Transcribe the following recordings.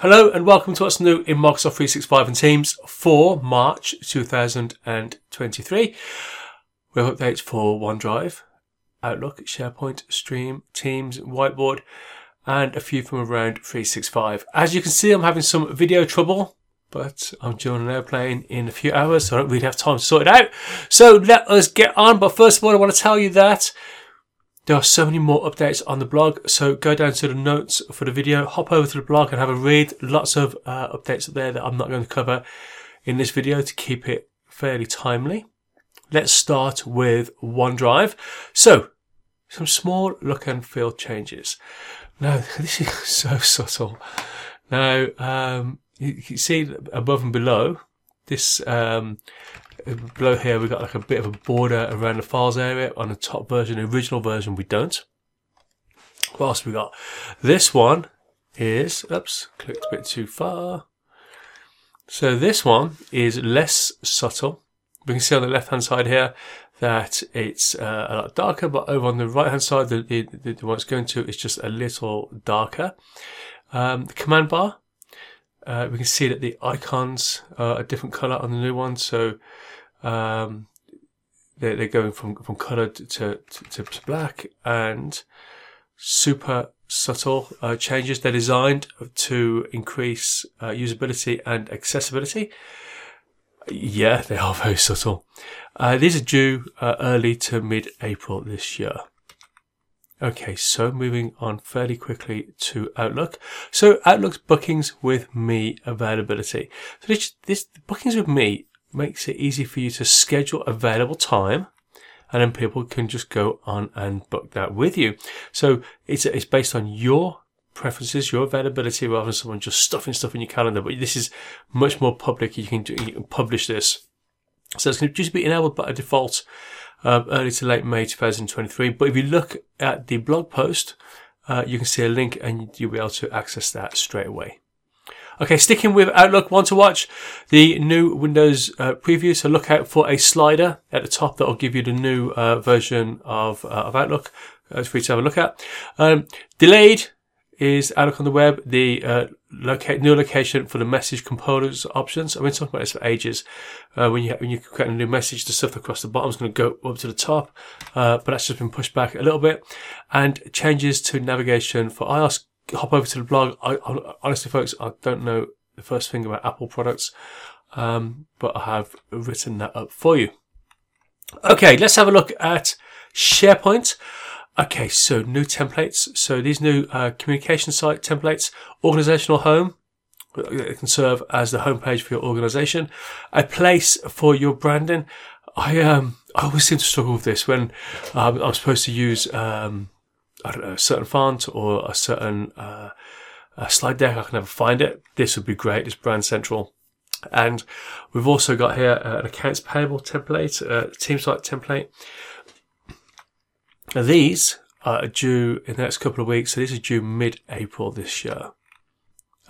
Hello and welcome to what's new in Microsoft 365 and Teams for March 2023. We have updates for OneDrive, Outlook, SharePoint, Stream, Teams, Whiteboard, and a few from around 365. As you can see, I'm having some video trouble, but I'm on an airplane in a few hours, so I don't really have time to sort it out. So let us get on. But first of all, I want to tell you that there are so many more updates on the blog, so go down to the notes for the video, hop over to the blog and have a read. Lots of uh, updates there that I'm not going to cover in this video to keep it fairly timely. Let's start with OneDrive. So, some small look and feel changes. Now, this is so subtle. Now, um, you can see above and below, this um, below here we've got like a bit of a border around the files area. On the top version, the original version, we don't. What else we got? This one is, oops, clicked a bit too far. So this one is less subtle. We can see on the left hand side here that it's uh, a lot darker, but over on the right hand side, the, the, the, one it's going to is just a little darker. Um, the command bar, uh, we can see that the icons are a different color on the new one. So um, they're, they're going from, from colored to, to, to black and super subtle uh, changes. They're designed to increase uh, usability and accessibility. Yeah, they are very subtle. Uh, these are due uh, early to mid-April this year. Okay, so moving on fairly quickly to Outlook. So Outlook's bookings with me availability. So this, this bookings with me makes it easy for you to schedule available time and then people can just go on and book that with you. So it's, it's based on your preferences, your availability rather than someone just stuffing stuff in your calendar. But this is much more public. You can do, you can publish this. So it's going to just be enabled by default uh, early to late May 2023. But if you look at the blog post, uh, you can see a link and you'll be able to access that straight away. Okay, sticking with Outlook, want to watch the new Windows uh, preview. So look out for a slider at the top that will give you the new uh, version of, uh, of Outlook uh, for you to have a look at. Um, delayed is Outlook on the web, the uh, locate, new location for the message components options. I've been talking about this for ages. Uh, when you when you create a new message, the stuff across the bottom is going to go up to the top, uh, but that's just been pushed back a little bit. And changes to navigation for iOS hop over to the blog. I, honestly, folks, I don't know the first thing about Apple products, um, but I have written that up for you. Okay, let's have a look at SharePoint. Okay, so new templates. So these new uh, communication site templates, organizational home. It can serve as the homepage for your organization, a place for your branding. I um I always seem to struggle with this when um, I'm supposed to use um, I don't know, a certain font or a certain uh, a slide deck. I can never find it. This would be great. It's brand central. And we've also got here uh, an accounts payable template, a team site template. Now these are due in the next couple of weeks. So these are due mid-April this year.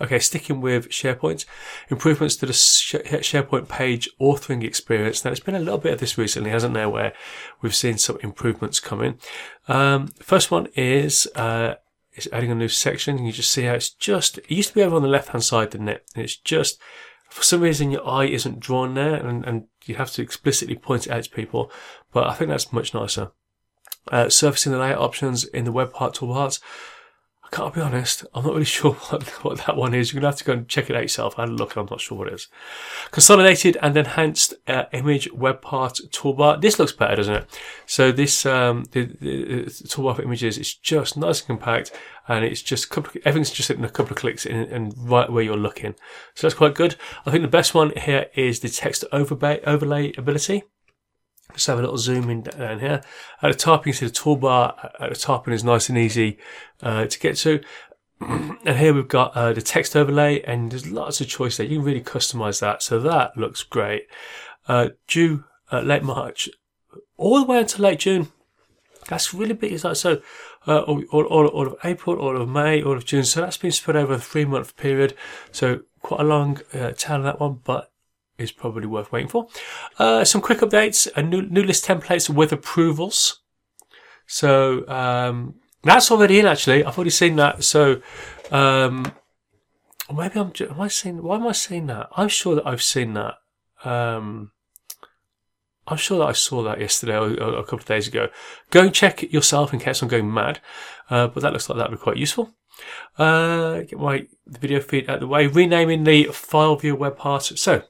Okay, sticking with SharePoint, improvements to the SharePoint page authoring experience. Now, there's been a little bit of this recently, hasn't there, where we've seen some improvements coming. Um, first one is, uh, is adding a new section. You just see how it's just, it used to be over on the left hand side, didn't it? And it's just, for some reason, your eye isn't drawn there and, and you have to explicitly point it out to people. But I think that's much nicer. Uh, surfacing the layout options in the web part toolbars. I can't be honest, I'm not really sure what, what that one is. You're going to have to go and check it out yourself. I had a look and I'm not sure what it is. Consolidated and enhanced uh, image web part toolbar. This looks better, doesn't it? So this, um, the, the, the toolbar for images is just nice and compact and it's just, couple, everything's just in a couple of clicks in, and right where you're looking. So that's quite good. I think the best one here is the text overlay, overlay ability. Let's have a little zoom in down here. At the top, you can see the toolbar at the top and it's nice and easy uh, to get to. and here we've got uh, the text overlay and there's lots of choice there. You can really customize that. So that looks great. Uh, due uh, late March, all the way until late June. That's really big. It's like, so uh, all, all, all, of April, all of May, all of June. So that's been spread over a three month period. So quite a long uh, tail on that one, but is probably worth waiting for. Uh, some quick updates, a new, new list templates with approvals. So, um, that's already in actually. I've already seen that. So, um, maybe I'm. Am I saying? Why am I saying that? I'm sure that I've seen that. Um, I'm sure that I saw that yesterday or, or a couple of days ago. Go and check it yourself in case I'm going mad. Uh, but that looks like that would be quite useful. Uh, get my video feed out of the way. Renaming the file view web part. So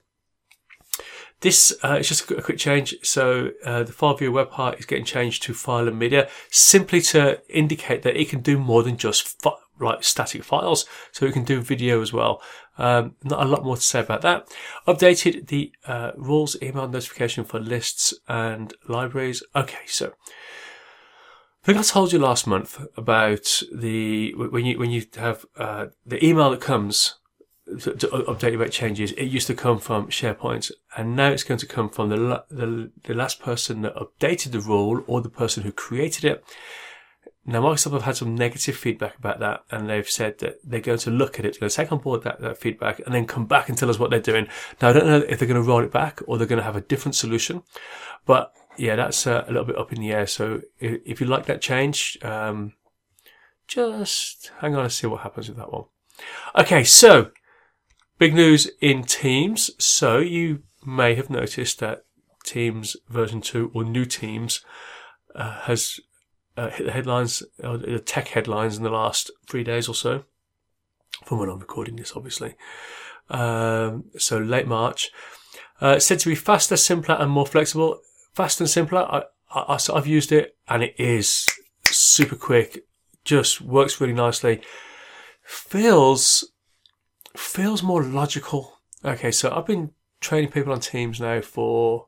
this uh, is just a quick change. So uh, the file view web part is getting changed to file and media, simply to indicate that it can do more than just fi- like static files. So it can do video as well. Um, not a lot more to say about that. Updated the uh, rules email notification for lists and libraries. Okay, so I think I told you last month about the when you when you have uh, the email that comes to, to update about changes. It used to come from SharePoint, and now it's going to come from the the, the last person that updated the rule or the person who created it. Now, Microsoft have had some negative feedback about that, and they've said that they're going to look at it, going to take on board that, that feedback, and then come back and tell us what they're doing. Now, I don't know if they're going to roll it back or they're going to have a different solution, but yeah, that's uh, a little bit up in the air. So if, if you like that change, um, just hang on and see what happens with that one. Okay, so big news in Teams. So you may have noticed that Teams version 2 or new Teams uh, has uh, hit the headlines, uh, the tech headlines in the last three days or so, from when I'm recording this, obviously. Um, so late March. Uh, said to be faster, simpler, and more flexible. Faster and simpler. I, I, I've used it, and it is super quick. Just works really nicely. Feels feels more logical. Okay, so I've been training people on Teams now for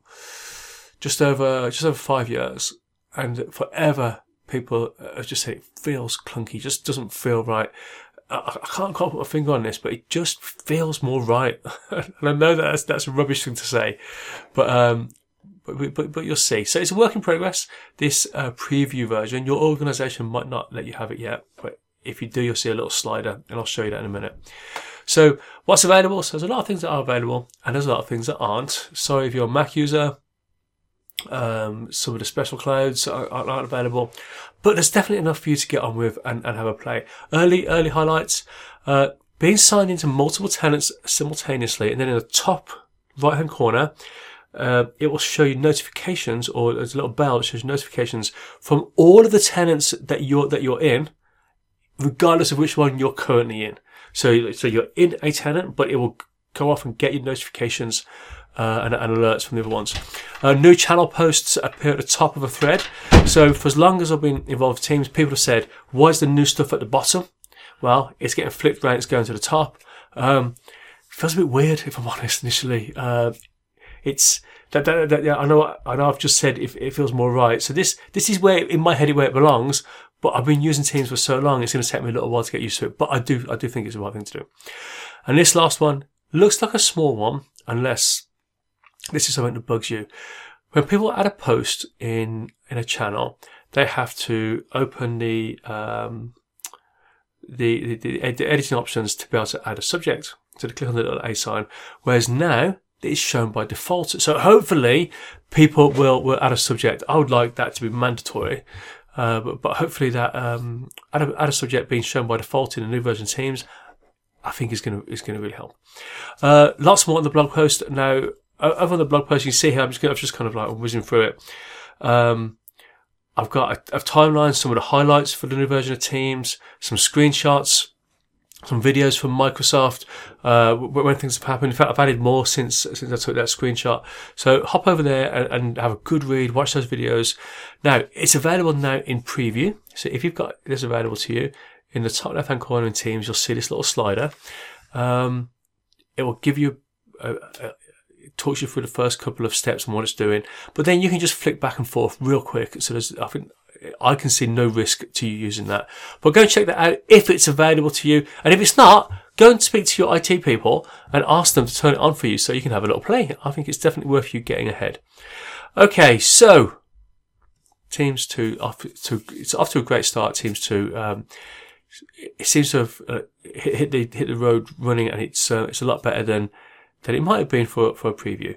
just over just over five years, and forever people have just said it feels clunky, just doesn't feel right. I, I can't quite put my finger on this, but it just feels more right. and I know that that's, that's a rubbish thing to say, but um, but, but, but you'll see. So it's a work in progress. This uh, preview version, your organisation might not let you have it yet, but if you do, you'll see a little slider, and I'll show you that in a minute. So what's available? So there's a lot of things that are available, and there's a lot of things that aren't. Sorry if you're a Mac user, um, some of the special clouds are, aren't available, but there's definitely enough for you to get on with and, and have a play. Early, early highlights, uh, being signed into multiple tenants simultaneously, and then in the top right hand corner, uh, it will show you notifications, or there's a little bell that shows notifications from all of the tenants that you're that you're in, regardless of which one you're currently in. So, so you're in a tenant, but it will go off and get your notifications uh, and, and, alerts from the other ones. Uh, new channel posts appear at the top of a thread. So for as long as I've been involved with teams, people have said, why is the new stuff at the bottom? Well, it's getting flipped around, it's going to the top. Um, feels a bit weird, if I'm honest, initially. Uh, it's, that, that, that, yeah, I know, I know I've just said if it feels more right. So this, this is where, in my head, where it belongs, but I've been using Teams for so long, it's going to take me a little while to get used to it. But I do, I do think it's the right thing to do. And this last one looks like a small one, unless this is something that bugs you. When people add a post in in a channel, they have to open the um, the, the, the editing options to be able to add a subject. So they click on the little A sign. Whereas now it's shown by default. So hopefully people will, will add a subject. I would like that to be mandatory. Uh, but, but hopefully that um, add, a, subject being shown by default in the new version of Teams, I think is going to is going to really help. Uh, lots more on the blog post now over on the blog post, you see here, I'm just, I'm just kind of like whizzing through it. Um, I've got a, a timeline, some of the highlights for the new version of Teams, some screenshots, some videos from Microsoft, uh, when things have happened. In fact, I've added more since, since I took that screenshot. So hop over there and, and, have a good read, watch those videos. Now, it's available now in preview. So if you've got this available to you, in the top left hand corner in Teams, you'll see this little slider. Um, it will give you a, a, talks you through the first couple of steps and what it's doing. But then you can just flick back and forth real quick. So there's, I think, I can see no risk to you using that. But go and check that out if it's available to you. And if it's not, go and speak to your IT people and ask them to turn it on for you so you can have a little play. I think it's definitely worth you getting ahead. Okay, so Teams 2, off to, it's off to a great start, Teams 2. Um, it seems to have uh, hit, hit, the, hit the road running and it's, uh, it's a lot better than than it might have been for, for a preview.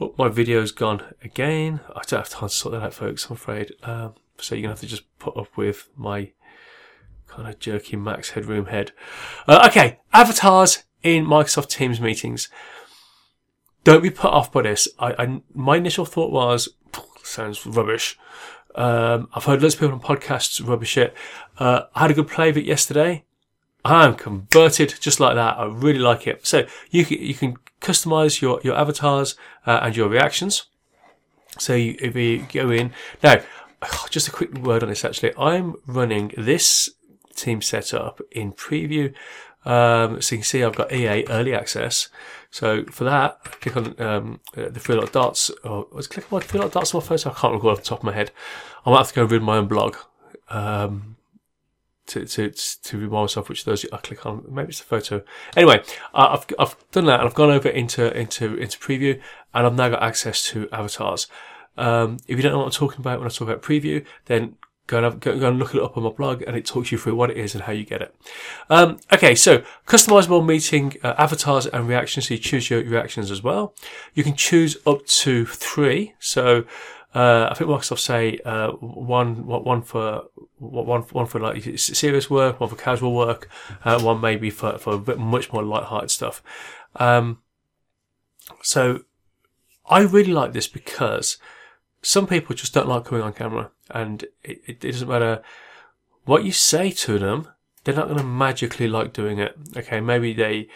Oh, my video's gone again. I don't have time to sort that out, folks, I'm afraid. Um, so you're to have to just put up with my kind of jerky max headroom head. Uh, okay, avatars in Microsoft Teams meetings. Don't be put off by this. I, I my initial thought was, sounds rubbish. Um, I've heard loads of people on podcasts rubbish it. Uh, I had a good play of it yesterday. I'm converted just like that. I really like it. So you can, you can customize your, your avatars uh, and your reactions. So you, if you go in now, just a quick word on this actually. I'm running this team setup in preview. Um, so you can see I've got EA early access. So for that, click on um, uh, the three little dots. Or was click on the three little dots on my photo? I can't recall off the top of my head. I might have to go read my own blog. Um, to, to, to remind myself which of those I click on. Maybe it's a photo. Anyway, I've, I've done that and I've gone over into, into, into preview and I've now got access to avatars. Um, if you don't know what I'm talking about when I talk about preview, then go and, have, go, go, and look it up on my blog and it talks you through what it is and how you get it. Um, okay, so customizable meeting uh, avatars and reactions. So you choose your reactions as well. You can choose up to three. So uh, I think Microsoft say uh, one one for one one for like serious work, one for casual work, uh, one maybe for for a bit much more light-hearted stuff. Um, so I really like this because some people just don't like coming on camera, and it, it, doesn't matter what you say to them; they're not going to magically like doing it. Okay, maybe they.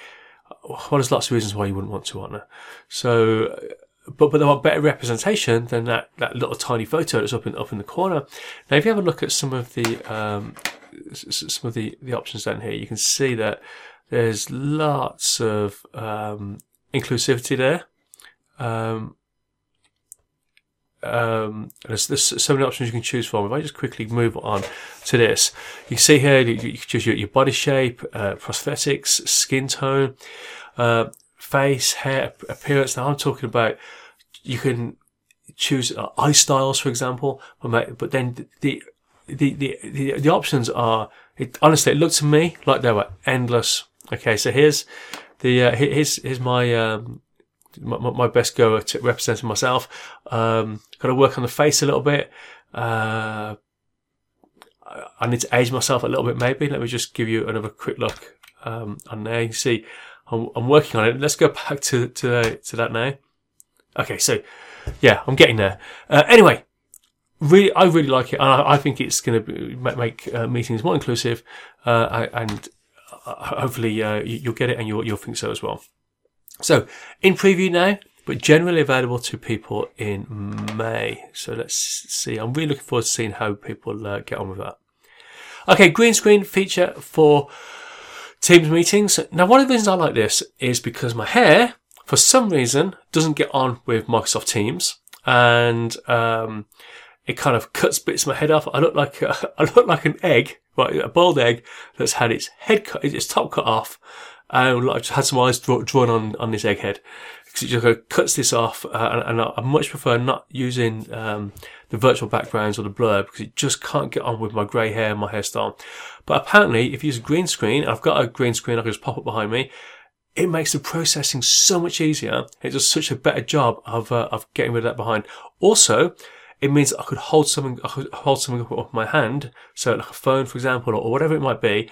Well, there's lots of reasons why you wouldn't want to, aren't there? So but but they want better representation than that, that little tiny photo that's up in up in the corner. Now, if you have a look at some of the um, some of the, the options down here, you can see that there's lots of um, inclusivity there. Um, um, there's, there's so many options you can choose from. If I just quickly move on to this, you see here you, you can choose your, your body shape, uh, prosthetics, skin tone, uh, face, hair, appearance. Now I'm talking about you can choose uh, eye styles, for example, but then the the the the, the options are. It, honestly, it looked to me like they were endless. Okay, so here's the uh, here's here's my um, my, my, best go at representing myself. Um, got to work on the face a little bit. Uh, I need to age myself a little bit, maybe. Let me just give you another quick look um, on there. You can see I'm, I'm, working on it. Let's go back to to, to that now. Okay, so yeah, I'm getting there. Uh, anyway, really, I really like it, and I, I think it's going to make uh, meetings more inclusive, uh, and uh, hopefully uh, you'll get it and you'll, you'll think so as well. So in preview now, but generally available to people in May. So let's see. I'm really looking forward to seeing how people uh, get on with that. Okay, green screen feature for Teams meetings. Now, one of the reasons I like this is because my hair for some reason doesn't get on with Microsoft Teams, and um, it kind of cuts bits of my head off. I look like a, I look like an egg, right, a boiled egg that's had its head cut, its top cut off, and I just had some eyes draw, drawn on on this egghead because it just cuts this off, uh, and, and, I much prefer not using um, the virtual backgrounds or the blur because it just can't get on with my grey hair and my hairstyle. But apparently, if you use a green screen, I've got a green screen I can just pop up behind me it makes the processing so much easier. It does such a better job of uh, of getting rid of that behind. Also, it means I could hold something, I could hold something up with my hand, so like a phone, for example, or, whatever it might be,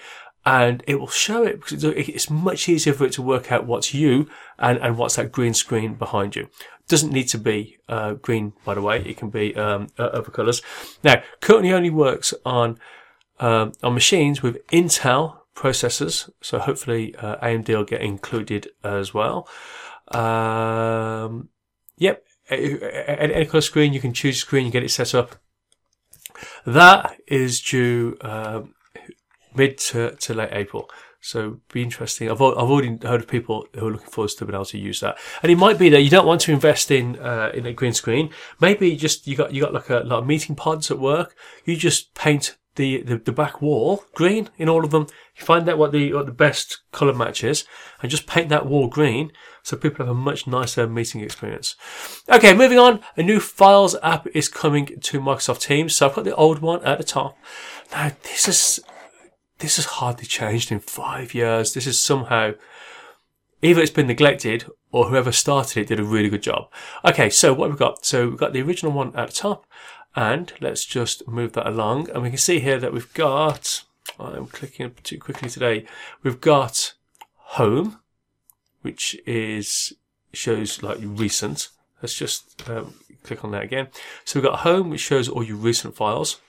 and it will show it because it's much easier for it to work out what's you and, and what's that green screen behind you. Doesn't need to be uh, green, by the way. It can be um, other colours. Now, currently only works on um, on machines with Intel processors. So hopefully uh, AMD will get included as well. Um, yep, any color screen you can choose screen, you get it set up. That is due um, mid to, to late April. So be interesting. I've, I've already heard of people who are looking forward to being able to use that. And it might be that you don't want to invest in uh, in a green screen. Maybe just you got you got like a lot of meeting pods at work. You just paint the, the, the back wall green in all of them. You find out what the what the best color match is, and just paint that wall green so people have a much nicer meeting experience. Okay, moving on. A new Files app is coming to Microsoft Teams. So I've got the old one at the top. Now this is this has hardly changed in five years. This is somehow either it's been neglected or whoever started it did a really good job. Okay, so what we've got? So we've got the original one at the top, and let's just move that along. And we can see here that we've got, I'm clicking too quickly today, we've got home. which is shows like recent. Let's just um, click on that again. So we've got home, which shows all your recent files.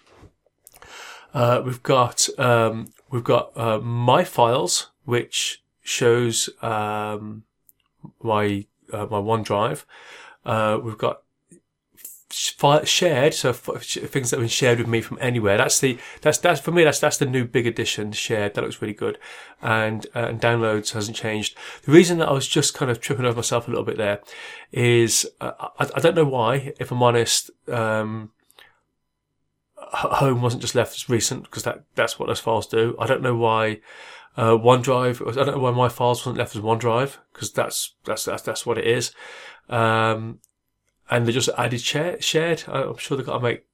Uh, we've got um, we've got uh, my files, which shows um, my uh, my OneDrive. Uh, we've got shared, so things that have been shared with me from anywhere. That's the that's that's for me. That's that's the new big addition. shared. That looks really good, and uh, and downloads hasn't changed. The reason that I was just kind of tripping over myself a little bit there is uh, I, I don't know why. If I'm honest, um, home wasn't just left as recent because that that's what those files do. I don't know why. Uh, OneDrive. I don't know why my files wasn't left as OneDrive because that's that's that's that's what it is. Um, and they just added share, shared. I'm sure they've got to make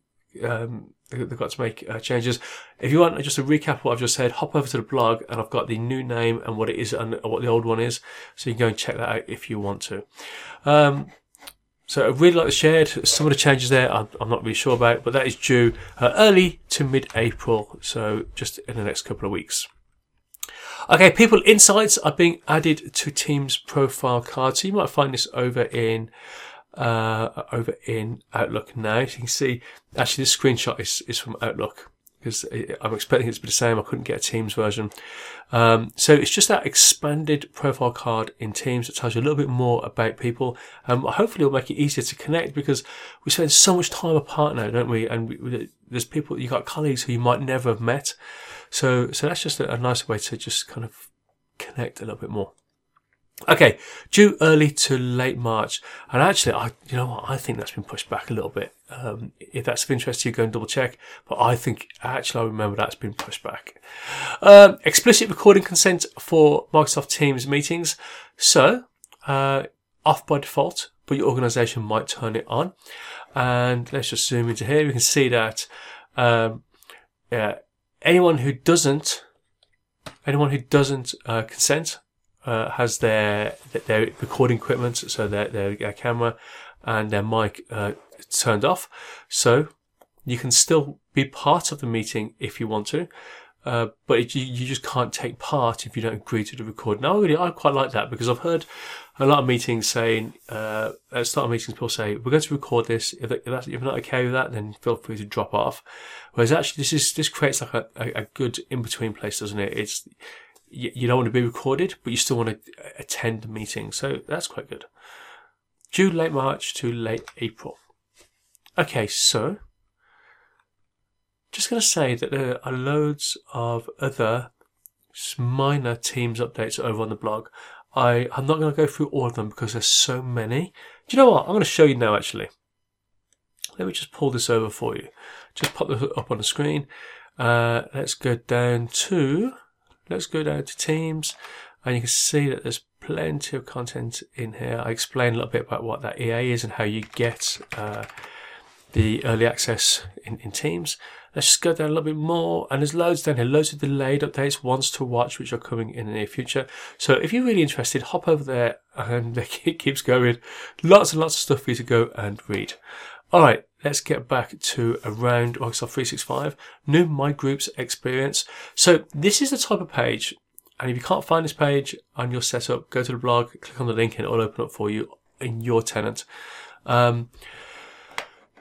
um, they've got to make uh, changes. If you want just a recap of what I've just said, hop over to the blog and I've got the new name and what it is and what the old one is, so you can go and check that out if you want to. Um, so I really like the shared. Some of the changes there I'm, I'm not really sure about, but that is due uh, early to mid-April, so just in the next couple of weeks. Okay, people insights are being added to Teams profile cards. So you might find this over in uh, over in Outlook now. You can see actually this screenshot is, is from Outlook because I'm expecting it to be the same. I couldn't get a Teams version. Um, so it's just that expanded profile card in Teams that tells you a little bit more about people. Um, hopefully it'll make it easier to connect because we spend so much time apart now, don't we? And we, there's people, you've got colleagues who you might never have met. So, so that's just a, a nice way to just kind of connect a little bit more. Okay, due early to late March, and actually, I you know what I think that's been pushed back a little bit. Um, if that's of interest to you, go and double check. But I think actually, I remember that's been pushed back. Um, explicit recording consent for Microsoft Teams meetings, so uh, off by default, but your organisation might turn it on. And let's just zoom into here. We can see that um, yeah, anyone who doesn't anyone who doesn't uh, consent uh, has their their recording equipment, so their their camera and their mic uh, turned off. So you can still be part of the meeting if you want to, uh, but it, you, you just can't take part if you don't agree to the recording. Now, really, I quite like that because I've heard a lot of meetings saying, uh, at start of meetings, people say, we're going to record this. If, if, if you're not okay with that, then feel free to drop off. Whereas actually, this is, this creates like a, a, a good in-between place, doesn't it? It's, you, you don't want to be recorded, but you still want to attend the meeting. So that's quite good. Due late March to late April. Okay, so just going to say that there are loads of other minor Teams updates over on the blog. I, I'm not going to go through all of them because there's so many. Do you know what? I'm going to show you now actually. Let me just pull this over for you. Just pop this up on the screen. Uh, let's go down to let's go down to Teams and you can see that there's plenty of content in here. I explain a little bit about what that EA is and how you get uh, the early access in, in Teams. Let's just go down a little bit more, and there's loads down here, loads of delayed updates, ones to watch, which are coming in the near future. So if you're really interested, hop over there, and it keeps going. Lots and lots of stuff for you to go and read. All right, let's get back to around Microsoft 365, new My Groups experience. So this is the type of page, and if you can't find this page on your setup, go to the blog, click on the link, and it'll open up for you in your tenant. Um,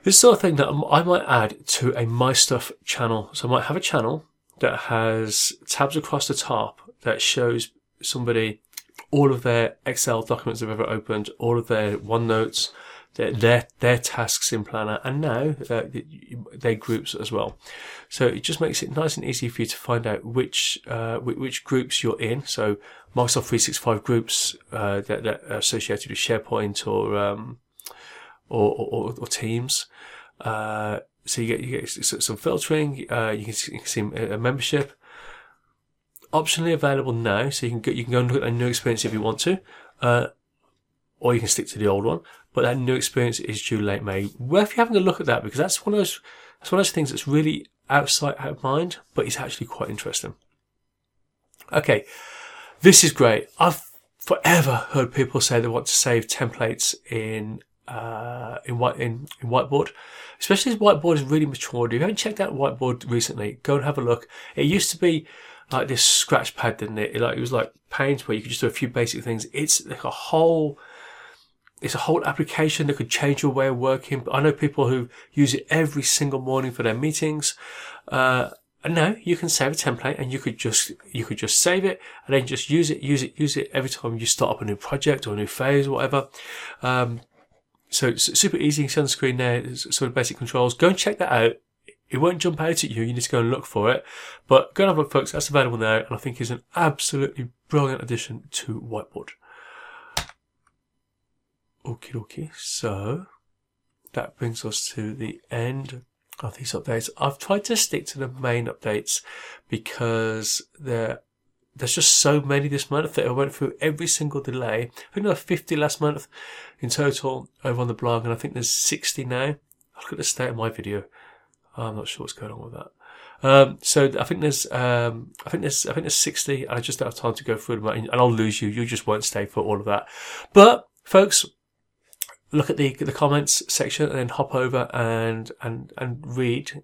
this sort of thing that I might add to a My Stuff channel. So I might have a channel that has tabs across the top that shows somebody all of their Excel documents they've ever opened, all of their OneNotes, their their, their tasks in Planner, and now uh, their groups as well. So it just makes it nice and easy for you to find out which uh, which groups you're in. So Microsoft 365 groups uh, that, that, are associated with SharePoint or um, or, or, or, Teams. Uh, so you get you get some filtering. Uh, you, can, you can see a membership optionally available now, so you can go, you can go and look at a new experience if you want to, uh, or you can stick to the old one but that new experience is due late May. Worth you having a look at that because that's one of those that's one of those things that's really outside out of mind, but it's actually quite interesting. Okay, this is great. I've forever heard people say they want to save templates in uh, in white in, in whiteboard, especially as whiteboard is really matured. If you haven't checked out whiteboard recently, go and have a look. It used to be like this scratch pad, didn't it? it like it was like Paint where you could just do a few basic things. It's like a whole it's a whole application that could change your way of working. I know people who use it every single morning for their meetings. Uh, now you can save a template and you could just, you could just save it and then just use it, use it, use it every time you start up a new project or a new phase or whatever. Um, so it's super easy. You see on the screen there, sort of basic controls. Go and check that out. It won't jump out at you. You need to go and look for it. But go and have a look, folks. That's available now. And I think is an absolutely brilliant addition to Whiteboard. Okie dokie. So that brings us to the end of these updates. I've tried to stick to the main updates because there there's just so many this month that I went through every single delay. I think there were 50 last month in total over on the blog, and I think there's 60 now. Look at the state of my video. I'm not sure what's going on with that. Um, so I think there's, um, I think there's, I think there's 60, and I just don't have time to go through them, and I'll lose you. You just won't stay for all of that. But folks, look at the the comments section and then hop over and and and read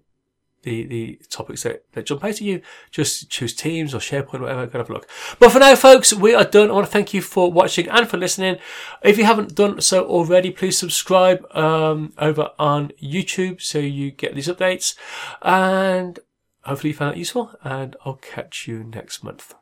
the the topics that, that jump out at you. Just choose Teams or SharePoint, whatever. Go have a look. But for now, folks, we are done. I want to thank you for watching and for listening. If you haven't done so already, please subscribe um, over on YouTube so you get these updates. And hopefully you found it useful. And I'll catch you next month.